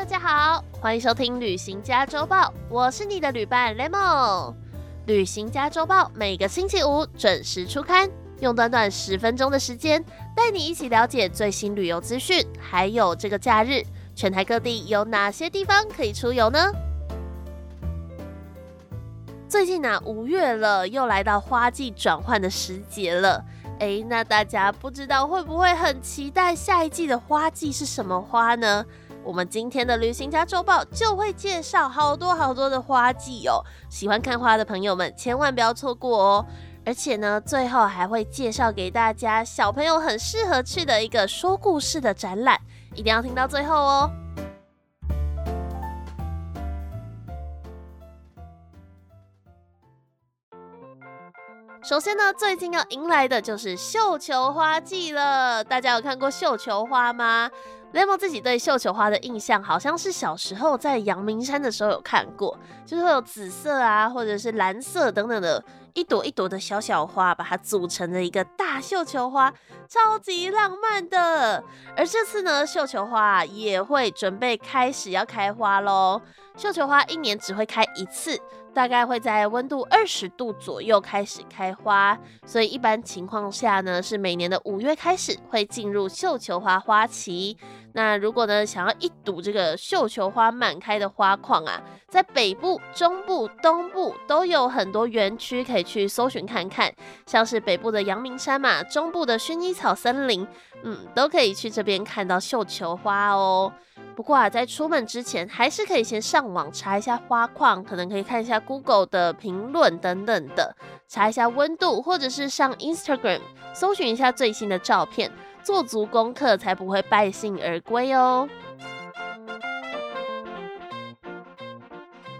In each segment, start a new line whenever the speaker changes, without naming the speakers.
大家好欢迎收听《旅行家周报》，我是你的旅伴 Lemon。《旅行家周报》每个星期五准时出刊，用短短十分钟的时间，带你一起了解最新旅游资讯，还有这个假日全台各地有哪些地方可以出游呢？最近呢，五月了，又来到花季转换的时节了。哎，那大家不知道会不会很期待下一季的花季是什么花呢？我们今天的旅行家周报就会介绍好多好多的花季哦，喜欢看花的朋友们千万不要错过哦！而且呢，最后还会介绍给大家小朋友很适合去的一个说故事的展览，一定要听到最后哦！首先呢，最近要迎来的就是绣球花季了，大家有看过绣球花吗？雷蒙自己对绣球花的印象，好像是小时候在阳明山的时候有看过，就是会有紫色啊，或者是蓝色等等的一朵一朵的小小花，把它组成了一个大绣球花，超级浪漫的。而这次呢，绣球花也会准备开始要开花喽。绣球花一年只会开一次。大概会在温度二十度左右开始开花，所以一般情况下呢，是每年的五月开始会进入绣球花花期。那如果呢想要一睹这个绣球花满开的花况啊，在北部、中部、东部都有很多园区可以去搜寻看看，像是北部的阳明山嘛，中部的薰衣草草森林，嗯，都可以去这边看到绣球花哦。不过啊，在出门之前，还是可以先上网查一下花况，可能可以看一下 Google 的评论等等的，查一下温度，或者是上 Instagram 搜寻一下最新的照片，做足功课才不会败兴而归哦。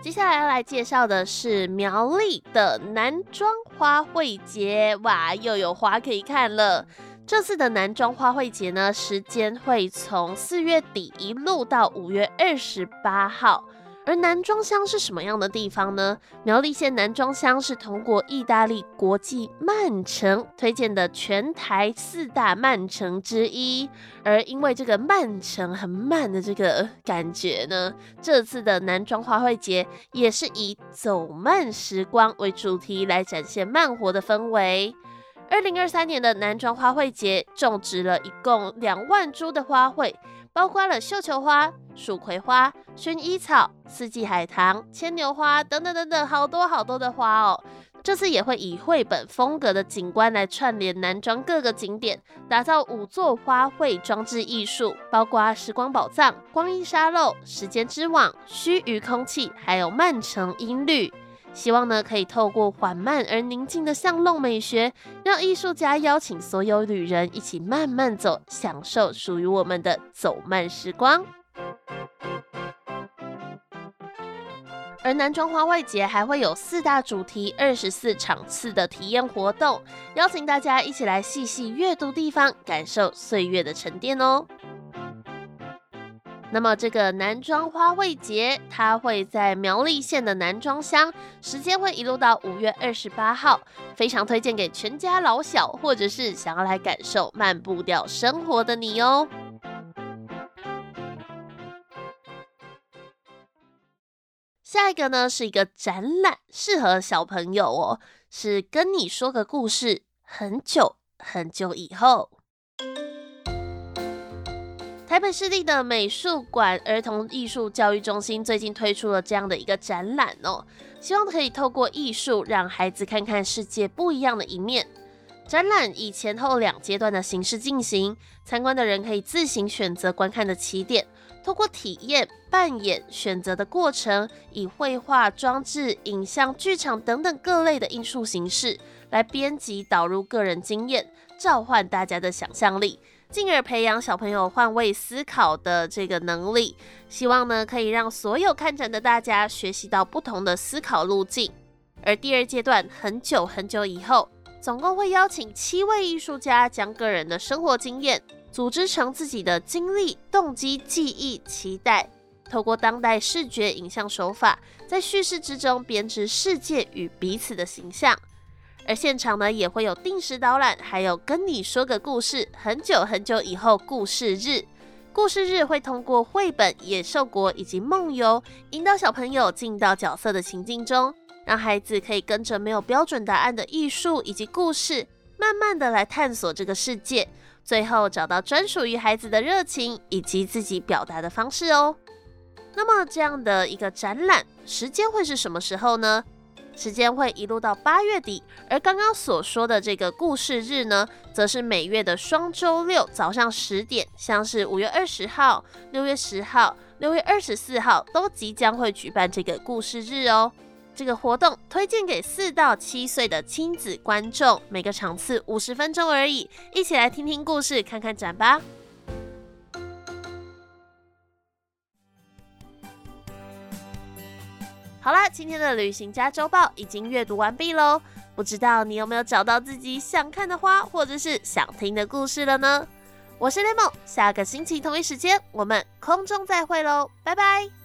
接下来要来介绍的是苗栗的男装花卉节，哇，又有花可以看了。这次的男装花卉节呢，时间会从四月底一路到五月二十八号。而男装乡是什么样的地方呢？苗栗县男装乡是通过意大利国际慢城推荐的全台四大慢城之一。而因为这个慢城很慢的这个感觉呢，这次的男装花卉节也是以走慢时光为主题来展现慢活的氛围。二零二三年的南庄花卉节种植了一共两万株的花卉，包括了绣球花、蜀葵花、薰衣草、四季海棠、牵牛花等等等等，好多好多的花哦。这次也会以绘本风格的景观来串联南庄各个景点，打造五座花卉装置艺术，包括时光宝藏、光阴沙漏、时间之网、须臾空气，还有曼城音律。希望呢，可以透过缓慢而宁静的巷弄美学，让艺术家邀请所有旅人一起慢慢走，享受属于我们的走慢时光。而南庄花卉节还会有四大主题、二十四场次的体验活动，邀请大家一起来细细阅读地方，感受岁月的沉淀哦。那么这个南庄花卉节，它会在苗栗县的南庄乡，时间会一路到五月二十八号，非常推荐给全家老小，或者是想要来感受慢步调生活的你哦。下一个呢是一个展览，适合小朋友哦，是跟你说个故事，很久很久以后。台北市立的美术馆儿童艺术教育中心最近推出了这样的一个展览哦，希望可以透过艺术让孩子看看世界不一样的一面。展览以前后两阶段的形式进行，参观的人可以自行选择观看的起点，通过体验、扮演、选择的过程，以绘画、装置、影像、剧场等等各类的艺术形式来编辑导入个人经验，召唤大家的想象力。进而培养小朋友换位思考的这个能力，希望呢可以让所有看展的大家学习到不同的思考路径。而第二阶段很久很久以后，总共会邀请七位艺术家，将个人的生活经验组织成自己的经历、动机、记忆、期待，透过当代视觉影像手法，在叙事之中编织世界与彼此的形象。而现场呢也会有定时导览，还有跟你说个故事，很久很久以后故事日，故事日会通过绘本、野兽国以及梦游，引导小朋友进到角色的情境中，让孩子可以跟着没有标准答案的艺术以及故事，慢慢的来探索这个世界，最后找到专属于孩子的热情以及自己表达的方式哦。那么这样的一个展览时间会是什么时候呢？时间会一路到八月底，而刚刚所说的这个故事日呢，则是每月的双周六早上十点，像是五月二十号、六月十号、六月二十四号都即将会举办这个故事日哦。这个活动推荐给四到七岁的亲子观众，每个场次五十分钟而已，一起来听听故事，看看展吧。好啦，今天的旅行家周报已经阅读完毕喽。不知道你有没有找到自己想看的花，或者是想听的故事了呢？我是雷梦，下个星期同一时间我们空中再会喽，拜拜。